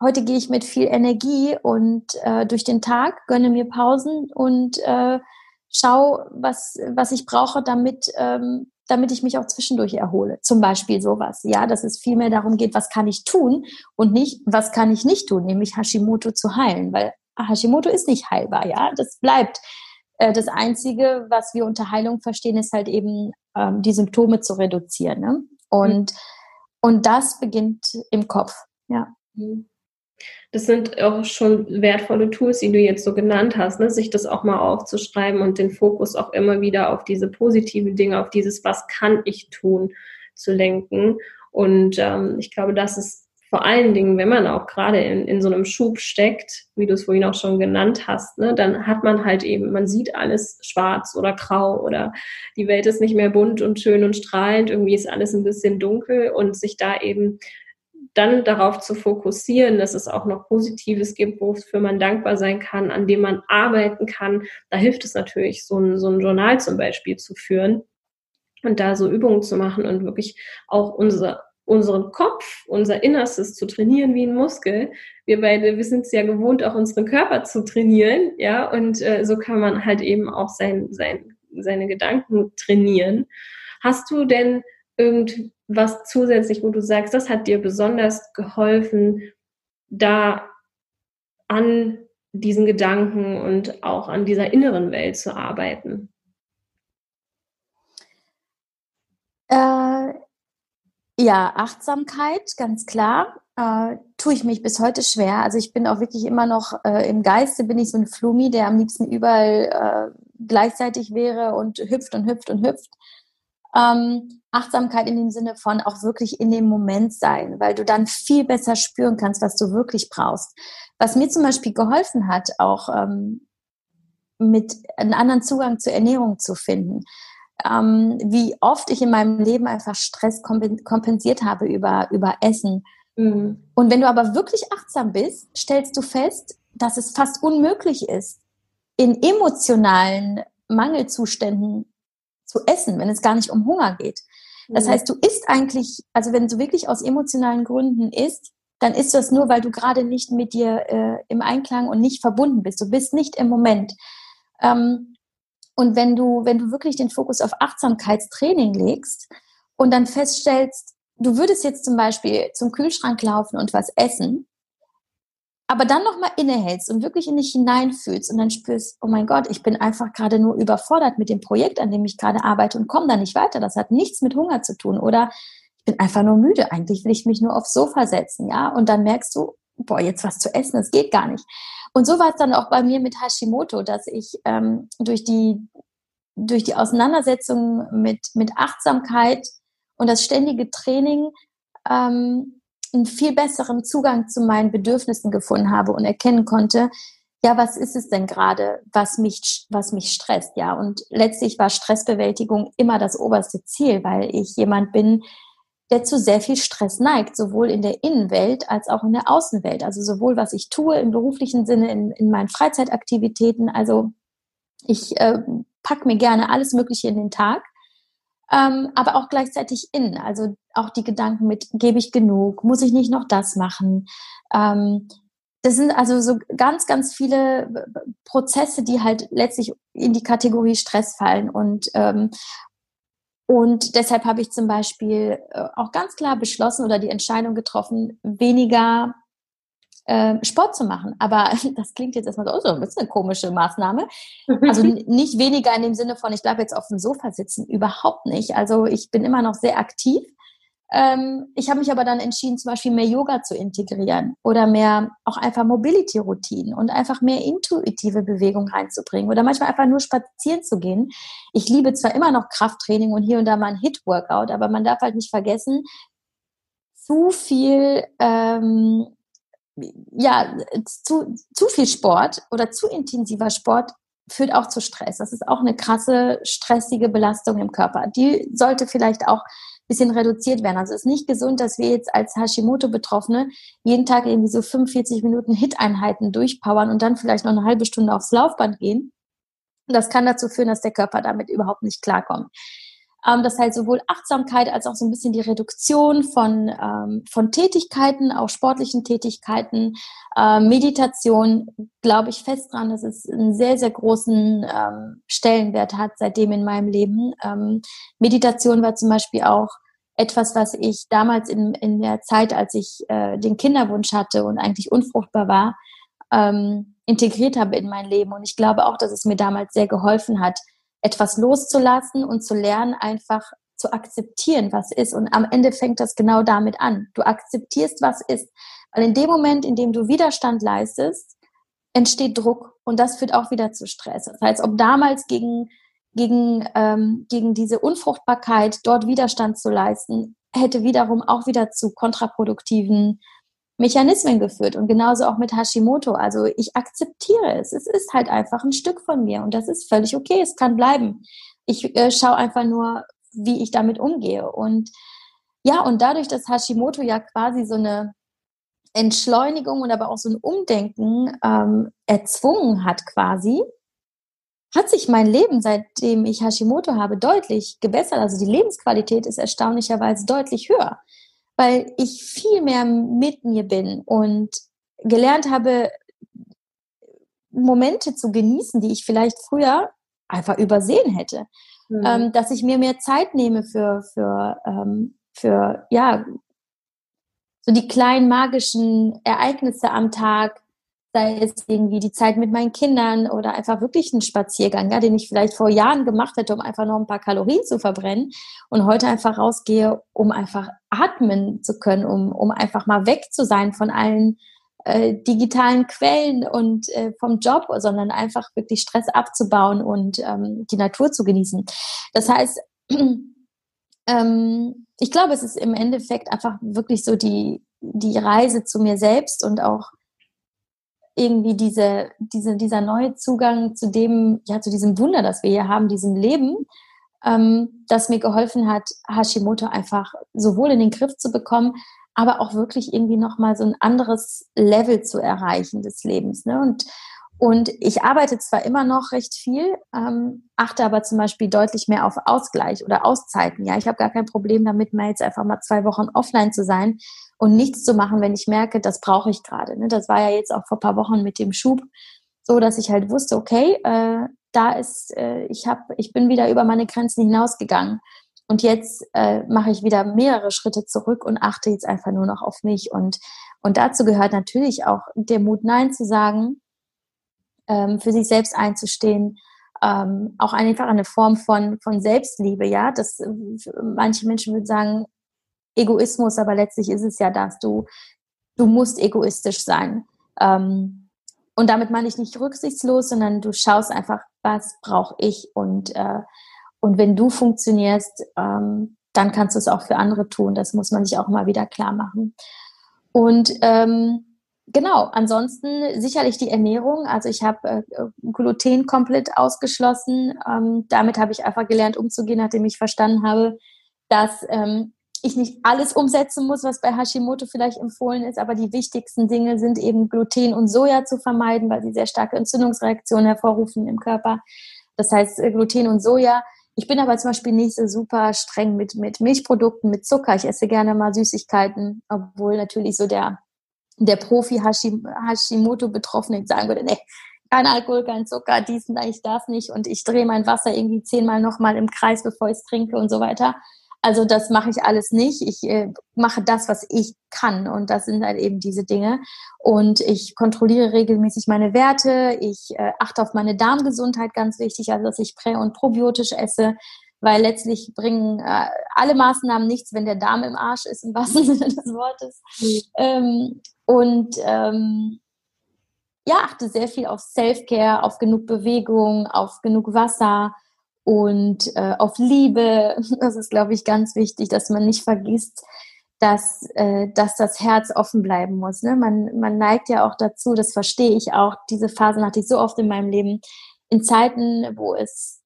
heute gehe ich mit viel Energie und äh, durch den Tag, gönne mir Pausen und äh, schau, was, was ich brauche, damit ähm, damit ich mich auch zwischendurch erhole. Zum Beispiel sowas. Ja, dass es viel mehr darum geht, was kann ich tun und nicht, was kann ich nicht tun, nämlich Hashimoto zu heilen, weil Hashimoto ist nicht heilbar. Ja, das bleibt. Äh, das Einzige, was wir unter Heilung verstehen, ist halt eben ähm, die Symptome zu reduzieren. Ne? Und, mhm. und das beginnt im Kopf. Ja. Mhm das sind auch schon wertvolle Tools, die du jetzt so genannt hast, ne? sich das auch mal aufzuschreiben und den Fokus auch immer wieder auf diese positiven Dinge, auf dieses, was kann ich tun, zu lenken. Und ähm, ich glaube, das ist vor allen Dingen, wenn man auch gerade in, in so einem Schub steckt, wie du es vorhin auch schon genannt hast, ne, dann hat man halt eben, man sieht alles schwarz oder grau oder die Welt ist nicht mehr bunt und schön und strahlend, irgendwie ist alles ein bisschen dunkel und sich da eben dann darauf zu fokussieren, dass es auch noch Positives gibt, wofür man dankbar sein kann, an dem man arbeiten kann. Da hilft es natürlich, so ein, so ein Journal zum Beispiel zu führen und da so Übungen zu machen und wirklich auch unser, unseren Kopf, unser Innerstes zu trainieren wie ein Muskel. Wir beide, wir sind es ja gewohnt, auch unseren Körper zu trainieren, ja, und äh, so kann man halt eben auch sein, sein, seine Gedanken trainieren. Hast du denn irgend, was zusätzlich, wo du sagst, das hat dir besonders geholfen, da an diesen Gedanken und auch an dieser inneren Welt zu arbeiten? Äh, ja, Achtsamkeit, ganz klar. Äh, tue ich mich bis heute schwer. Also ich bin auch wirklich immer noch äh, im Geiste, bin ich so ein Flumi, der am liebsten überall äh, gleichzeitig wäre und hüpft und hüpft und hüpft. Ähm, Achtsamkeit in dem Sinne von auch wirklich in dem Moment sein, weil du dann viel besser spüren kannst, was du wirklich brauchst. Was mir zum Beispiel geholfen hat, auch ähm, mit einem anderen Zugang zur Ernährung zu finden ähm, wie oft ich in meinem Leben einfach Stress kompensiert habe über, über Essen. Mhm. Und wenn du aber wirklich achtsam bist, stellst du fest, dass es fast unmöglich ist, in emotionalen Mangelzuständen zu essen, wenn es gar nicht um Hunger geht. Das mhm. heißt, du isst eigentlich, also wenn du wirklich aus emotionalen Gründen isst, dann ist das nur, weil du gerade nicht mit dir äh, im Einklang und nicht verbunden bist. Du bist nicht im Moment. Ähm, und wenn du, wenn du wirklich den Fokus auf Achtsamkeitstraining legst und dann feststellst, du würdest jetzt zum Beispiel zum Kühlschrank laufen und was essen, aber dann nochmal innehältst und wirklich in dich hineinfühlst und dann spürst, oh mein Gott, ich bin einfach gerade nur überfordert mit dem Projekt, an dem ich gerade arbeite und komme da nicht weiter. Das hat nichts mit Hunger zu tun. Oder ich bin einfach nur müde. Eigentlich will ich mich nur aufs Sofa setzen, ja. Und dann merkst du, boah, jetzt was zu essen, das geht gar nicht. Und so war es dann auch bei mir mit Hashimoto, dass ich ähm, durch die durch die Auseinandersetzung mit mit Achtsamkeit und das ständige Training ähm, einen viel besseren Zugang zu meinen Bedürfnissen gefunden habe und erkennen konnte, ja, was ist es denn gerade, was mich, was mich stresst, ja. Und letztlich war Stressbewältigung immer das oberste Ziel, weil ich jemand bin, der zu sehr viel Stress neigt, sowohl in der Innenwelt als auch in der Außenwelt. Also sowohl was ich tue im beruflichen Sinne, in, in meinen Freizeitaktivitäten. Also ich äh, pack mir gerne alles Mögliche in den Tag, ähm, aber auch gleichzeitig innen. Also auch die Gedanken mit, gebe ich genug, muss ich nicht noch das machen? Ähm, das sind also so ganz, ganz viele Prozesse, die halt letztlich in die Kategorie Stress fallen. Und, ähm, und deshalb habe ich zum Beispiel äh, auch ganz klar beschlossen oder die Entscheidung getroffen, weniger äh, Sport zu machen. Aber das klingt jetzt erstmal so, oh, das ist eine komische Maßnahme. Also nicht weniger in dem Sinne von, ich bleibe jetzt auf dem Sofa sitzen, überhaupt nicht. Also ich bin immer noch sehr aktiv. Ähm, ich habe mich aber dann entschieden, zum Beispiel mehr Yoga zu integrieren oder mehr auch einfach Mobility-Routinen und einfach mehr intuitive Bewegung reinzubringen oder manchmal einfach nur spazieren zu gehen. Ich liebe zwar immer noch Krafttraining und hier und da mal ein Hit-Workout, aber man darf halt nicht vergessen, zu viel, ähm, ja, zu, zu viel Sport oder zu intensiver Sport führt auch zu Stress. Das ist auch eine krasse, stressige Belastung im Körper. Die sollte vielleicht auch bisschen reduziert werden. Also es ist nicht gesund, dass wir jetzt als Hashimoto-Betroffene jeden Tag irgendwie so 45 Minuten Hit-Einheiten durchpowern und dann vielleicht noch eine halbe Stunde aufs Laufband gehen. Das kann dazu führen, dass der Körper damit überhaupt nicht klarkommt. Ähm, das heißt sowohl Achtsamkeit als auch so ein bisschen die Reduktion von, ähm, von Tätigkeiten, auch sportlichen Tätigkeiten, äh, Meditation, glaube ich fest dran, dass es einen sehr, sehr großen ähm, Stellenwert hat seitdem in meinem Leben. Ähm, Meditation war zum Beispiel auch etwas, was ich damals in, in der Zeit, als ich äh, den Kinderwunsch hatte und eigentlich unfruchtbar war, ähm, integriert habe in mein Leben. Und ich glaube auch, dass es mir damals sehr geholfen hat, etwas loszulassen und zu lernen, einfach zu akzeptieren, was ist. Und am Ende fängt das genau damit an. Du akzeptierst, was ist. Weil in dem Moment, in dem du Widerstand leistest, entsteht Druck und das führt auch wieder zu Stress. Das heißt, ob damals gegen, gegen, ähm, gegen diese Unfruchtbarkeit dort Widerstand zu leisten, hätte wiederum auch wieder zu kontraproduktiven Mechanismen geführt und genauso auch mit Hashimoto. Also ich akzeptiere es. Es ist halt einfach ein Stück von mir und das ist völlig okay. Es kann bleiben. Ich äh, schaue einfach nur, wie ich damit umgehe. Und ja, und dadurch, dass Hashimoto ja quasi so eine Entschleunigung und aber auch so ein Umdenken ähm, erzwungen hat quasi, hat sich mein Leben, seitdem ich Hashimoto habe, deutlich gebessert. Also die Lebensqualität ist erstaunlicherweise deutlich höher weil ich viel mehr mit mir bin und gelernt habe, Momente zu genießen, die ich vielleicht früher einfach übersehen hätte. Mhm. Ähm, dass ich mir mehr Zeit nehme für, für, ähm, für, ja, so die kleinen magischen Ereignisse am Tag, sei es irgendwie die Zeit mit meinen Kindern oder einfach wirklich einen Spaziergang, ja, den ich vielleicht vor Jahren gemacht hätte, um einfach noch ein paar Kalorien zu verbrennen und heute einfach rausgehe, um einfach atmen zu können, um, um einfach mal weg zu sein von allen äh, digitalen Quellen und äh, vom Job, sondern einfach wirklich Stress abzubauen und ähm, die Natur zu genießen. Das heißt, ähm, ich glaube, es ist im Endeffekt einfach wirklich so die, die Reise zu mir selbst und auch irgendwie diese, diese, dieser neue Zugang zu dem, ja, zu diesem Wunder, das wir hier haben, diesem Leben, ähm, das mir geholfen hat, Hashimoto einfach sowohl in den Griff zu bekommen, aber auch wirklich irgendwie nochmal so ein anderes Level zu erreichen des Lebens. Ne? Und, und ich arbeite zwar immer noch recht viel, ähm, achte aber zum Beispiel deutlich mehr auf Ausgleich oder Auszeiten. Ja, ich habe gar kein Problem damit, mal jetzt einfach mal zwei Wochen offline zu sein und nichts zu machen, wenn ich merke, das brauche ich gerade. Ne? Das war ja jetzt auch vor paar Wochen mit dem Schub so, dass ich halt wusste, okay, äh, da ist, äh, ich habe, ich bin wieder über meine Grenzen hinausgegangen. Und jetzt äh, mache ich wieder mehrere Schritte zurück und achte jetzt einfach nur noch auf mich. Und, und dazu gehört natürlich auch der Mut, Nein zu sagen, ähm, für sich selbst einzustehen, ähm, auch einfach eine Form von, von Selbstliebe, ja. Das, manche Menschen würden sagen, Egoismus, aber letztlich ist es ja das, du, du musst egoistisch sein. Ähm, und damit meine ich nicht rücksichtslos, sondern du schaust einfach, was brauche ich und, äh, und wenn du funktionierst, ähm, dann kannst du es auch für andere tun. Das muss man sich auch immer wieder klar machen. Und ähm, genau, ansonsten sicherlich die Ernährung. Also ich habe äh, Gluten komplett ausgeschlossen. Ähm, damit habe ich einfach gelernt, umzugehen, nachdem ich verstanden habe, dass ähm, ich nicht alles umsetzen muss, was bei Hashimoto vielleicht empfohlen ist, aber die wichtigsten Dinge sind eben Gluten und Soja zu vermeiden, weil sie sehr starke Entzündungsreaktionen hervorrufen im Körper. Das heißt äh, Gluten und Soja. Ich bin aber zum Beispiel nicht so super streng mit, mit Milchprodukten, mit Zucker. Ich esse gerne mal Süßigkeiten, obwohl natürlich so der, der Profi-Hashimoto-Betroffene sagen würde, nee, kein Alkohol, kein Zucker, dies und ich darf nicht und ich drehe mein Wasser irgendwie zehnmal nochmal im Kreis, bevor ich es trinke und so weiter. Also das mache ich alles nicht. Ich äh, mache das, was ich kann. Und das sind halt eben diese Dinge. Und ich kontrolliere regelmäßig meine Werte. Ich äh, achte auf meine Darmgesundheit ganz wichtig, also dass ich prä- und probiotisch esse. Weil letztlich bringen äh, alle Maßnahmen nichts, wenn der Darm im Arsch ist, im wahrsten Sinne des Wortes. Mhm. Ähm, und ähm, ja, achte sehr viel auf Self-Care, auf genug Bewegung, auf genug Wasser, und äh, auf Liebe. Das ist, glaube ich, ganz wichtig, dass man nicht vergisst, dass, äh, dass das Herz offen bleiben muss. Ne? Man, man neigt ja auch dazu, das verstehe ich auch, diese Phasen hatte ich so oft in meinem Leben, in Zeiten, wo es,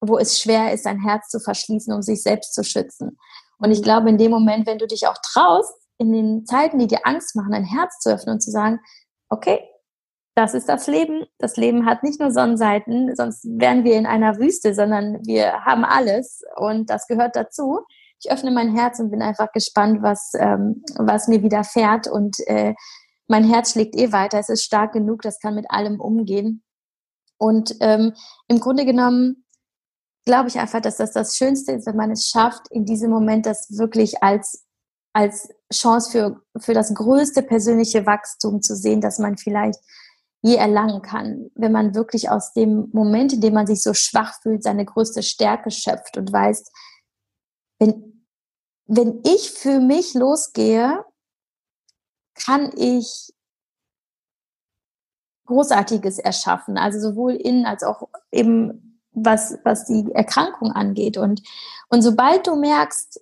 wo es schwer ist, ein Herz zu verschließen, um sich selbst zu schützen. Und ich mhm. glaube, in dem Moment, wenn du dich auch traust, in den Zeiten, die dir Angst machen, ein Herz zu öffnen und zu sagen, okay, das ist das Leben. Das Leben hat nicht nur Sonnenseiten, sonst wären wir in einer Wüste, sondern wir haben alles und das gehört dazu. Ich öffne mein Herz und bin einfach gespannt, was, ähm, was mir widerfährt und äh, mein Herz schlägt eh weiter. Es ist stark genug, das kann mit allem umgehen. Und ähm, im Grunde genommen glaube ich einfach, dass das das Schönste ist, wenn man es schafft, in diesem Moment das wirklich als als Chance für, für das größte persönliche Wachstum zu sehen, dass man vielleicht je erlangen kann, wenn man wirklich aus dem Moment, in dem man sich so schwach fühlt, seine größte Stärke schöpft und weiß, wenn, wenn ich für mich losgehe, kann ich Großartiges erschaffen, also sowohl innen als auch eben was, was die Erkrankung angeht. Und, und sobald du merkst,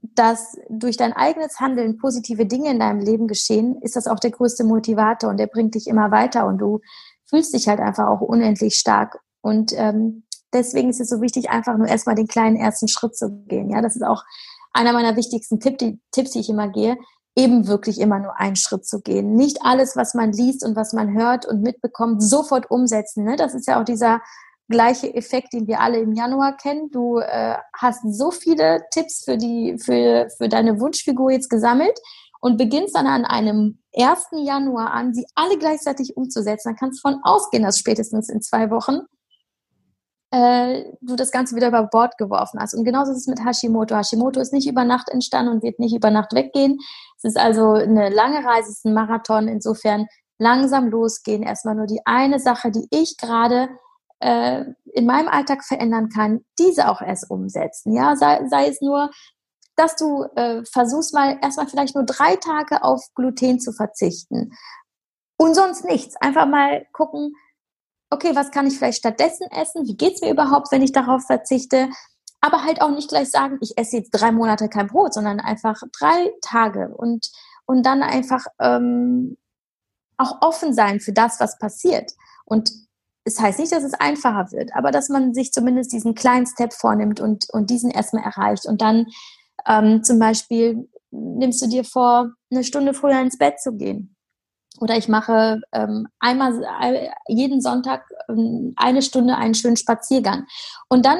dass durch dein eigenes Handeln positive Dinge in deinem Leben geschehen, ist das auch der größte Motivator und der bringt dich immer weiter und du fühlst dich halt einfach auch unendlich stark. Und ähm, deswegen ist es so wichtig, einfach nur erstmal den kleinen ersten Schritt zu gehen. Ja, das ist auch einer meiner wichtigsten Tipp, die, Tipps, die ich immer gehe, eben wirklich immer nur einen Schritt zu gehen. Nicht alles, was man liest und was man hört und mitbekommt, sofort umsetzen. Ne? Das ist ja auch dieser gleiche Effekt, den wir alle im Januar kennen. Du äh, hast so viele Tipps für, die, für, für deine Wunschfigur jetzt gesammelt und beginnst dann an einem 1. Januar an, sie alle gleichzeitig umzusetzen. Dann kannst du von ausgehen, dass spätestens in zwei Wochen äh, du das Ganze wieder über Bord geworfen hast. Und genauso ist es mit Hashimoto. Hashimoto ist nicht über Nacht entstanden und wird nicht über Nacht weggehen. Es ist also eine lange Reise, es ist ein Marathon. Insofern langsam losgehen. Erstmal nur die eine Sache, die ich gerade äh, in meinem Alltag verändern kann, diese auch erst umsetzen. Ja, sei, sei es nur, dass du äh, versuchst mal erstmal vielleicht nur drei Tage auf Gluten zu verzichten und sonst nichts. Einfach mal gucken, okay, was kann ich vielleicht stattdessen essen? Wie geht's mir überhaupt, wenn ich darauf verzichte? Aber halt auch nicht gleich sagen, ich esse jetzt drei Monate kein Brot, sondern einfach drei Tage und, und dann einfach ähm, auch offen sein für das, was passiert. Und es heißt nicht, dass es einfacher wird, aber dass man sich zumindest diesen kleinen Step vornimmt und, und diesen erstmal erreicht. Und dann ähm, zum Beispiel nimmst du dir vor, eine Stunde früher ins Bett zu gehen. Oder ich mache ähm, einmal jeden Sonntag ähm, eine Stunde einen schönen Spaziergang. Und dann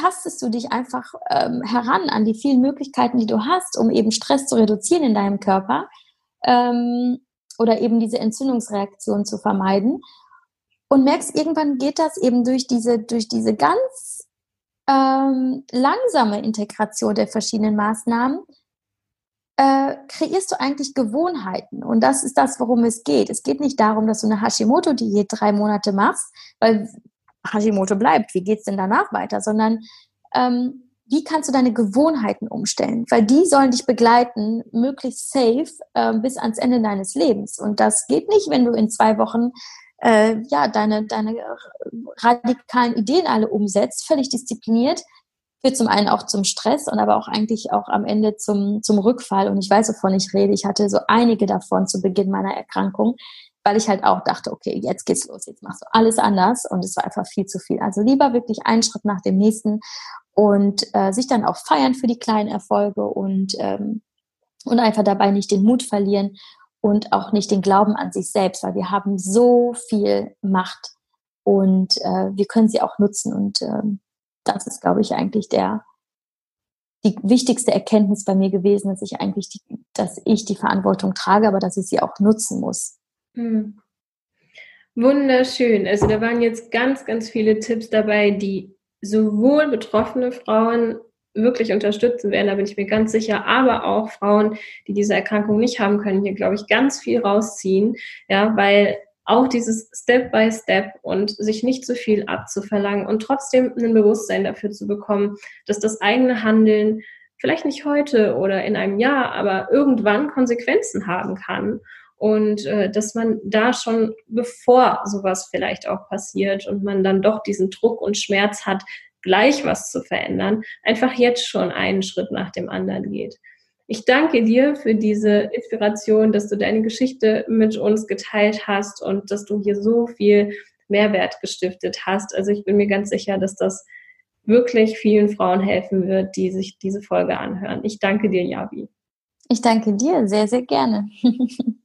tastest du dich einfach ähm, heran an die vielen Möglichkeiten, die du hast, um eben Stress zu reduzieren in deinem Körper ähm, oder eben diese Entzündungsreaktion zu vermeiden und merkst, irgendwann geht das eben durch diese, durch diese ganz ähm, langsame Integration der verschiedenen Maßnahmen, äh, kreierst du eigentlich Gewohnheiten. Und das ist das, worum es geht. Es geht nicht darum, dass du eine Hashimoto-Diät drei Monate machst, weil Hashimoto bleibt. Wie geht es denn danach weiter? Sondern ähm, wie kannst du deine Gewohnheiten umstellen? Weil die sollen dich begleiten, möglichst safe äh, bis ans Ende deines Lebens. Und das geht nicht, wenn du in zwei Wochen äh, ja, deine, deine radikalen Ideen alle umsetzt, völlig diszipliniert, führt zum einen auch zum Stress und aber auch eigentlich auch am Ende zum, zum Rückfall. Und ich weiß, wovon ich rede. Ich hatte so einige davon zu Beginn meiner Erkrankung, weil ich halt auch dachte, okay, jetzt geht's los, jetzt machst du alles anders und es war einfach viel zu viel. Also lieber wirklich einen Schritt nach dem nächsten und äh, sich dann auch feiern für die kleinen Erfolge und, ähm, und einfach dabei nicht den Mut verlieren und auch nicht den Glauben an sich selbst, weil wir haben so viel Macht und äh, wir können sie auch nutzen. Und äh, das ist, glaube ich, eigentlich der die wichtigste Erkenntnis bei mir gewesen, dass ich eigentlich die, dass ich die Verantwortung trage, aber dass ich sie auch nutzen muss. Hm. Wunderschön. Also da waren jetzt ganz, ganz viele Tipps dabei, die sowohl betroffene Frauen wirklich unterstützen werden, da bin ich mir ganz sicher, aber auch Frauen, die diese Erkrankung nicht haben, können hier, glaube ich, ganz viel rausziehen, ja, weil auch dieses Step by Step und sich nicht zu viel abzuverlangen und trotzdem ein Bewusstsein dafür zu bekommen, dass das eigene Handeln vielleicht nicht heute oder in einem Jahr, aber irgendwann Konsequenzen haben kann. Und äh, dass man da schon bevor sowas vielleicht auch passiert und man dann doch diesen Druck und Schmerz hat, gleich was zu verändern, einfach jetzt schon einen Schritt nach dem anderen geht. Ich danke dir für diese Inspiration, dass du deine Geschichte mit uns geteilt hast und dass du hier so viel Mehrwert gestiftet hast. Also ich bin mir ganz sicher, dass das wirklich vielen Frauen helfen wird, die sich diese Folge anhören. Ich danke dir, Javi. Ich danke dir sehr, sehr gerne.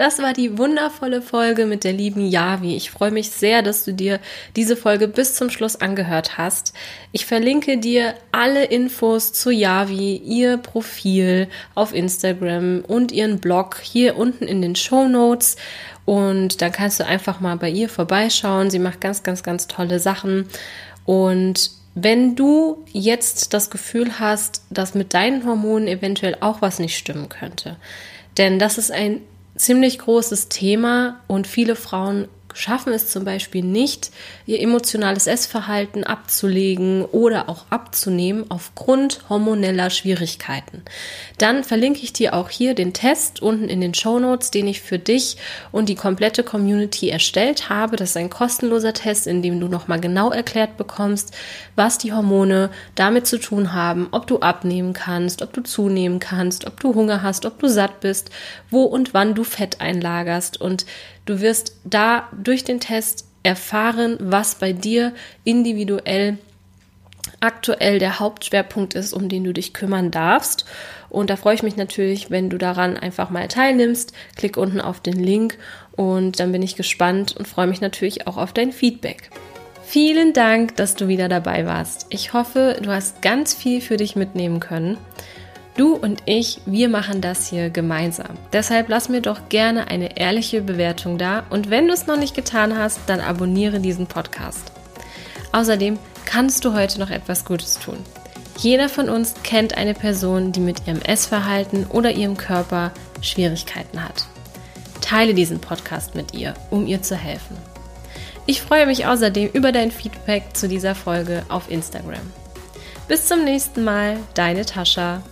Das war die wundervolle Folge mit der lieben Yavi. Ich freue mich sehr, dass du dir diese Folge bis zum Schluss angehört hast. Ich verlinke dir alle Infos zu Yavi, ihr Profil auf Instagram und ihren Blog hier unten in den Show Notes. Und dann kannst du einfach mal bei ihr vorbeischauen. Sie macht ganz, ganz, ganz tolle Sachen. Und wenn du jetzt das Gefühl hast, dass mit deinen Hormonen eventuell auch was nicht stimmen könnte, denn das ist ein ziemlich großes Thema und viele Frauen schaffen es zum Beispiel nicht, ihr emotionales Essverhalten abzulegen oder auch abzunehmen aufgrund hormoneller Schwierigkeiten. Dann verlinke ich dir auch hier den Test unten in den Show Notes, den ich für dich und die komplette Community erstellt habe. Das ist ein kostenloser Test, in dem du nochmal genau erklärt bekommst, was die Hormone damit zu tun haben, ob du abnehmen kannst, ob du zunehmen kannst, ob du Hunger hast, ob du satt bist, wo und wann du Fett einlagerst und Du wirst da durch den Test erfahren, was bei dir individuell aktuell der Hauptschwerpunkt ist, um den du dich kümmern darfst. Und da freue ich mich natürlich, wenn du daran einfach mal teilnimmst. Klick unten auf den Link und dann bin ich gespannt und freue mich natürlich auch auf dein Feedback. Vielen Dank, dass du wieder dabei warst. Ich hoffe, du hast ganz viel für dich mitnehmen können. Du und ich, wir machen das hier gemeinsam. Deshalb lass mir doch gerne eine ehrliche Bewertung da und wenn du es noch nicht getan hast, dann abonniere diesen Podcast. Außerdem kannst du heute noch etwas Gutes tun. Jeder von uns kennt eine Person, die mit ihrem Essverhalten oder ihrem Körper Schwierigkeiten hat. Teile diesen Podcast mit ihr, um ihr zu helfen. Ich freue mich außerdem über dein Feedback zu dieser Folge auf Instagram. Bis zum nächsten Mal, deine Tascha.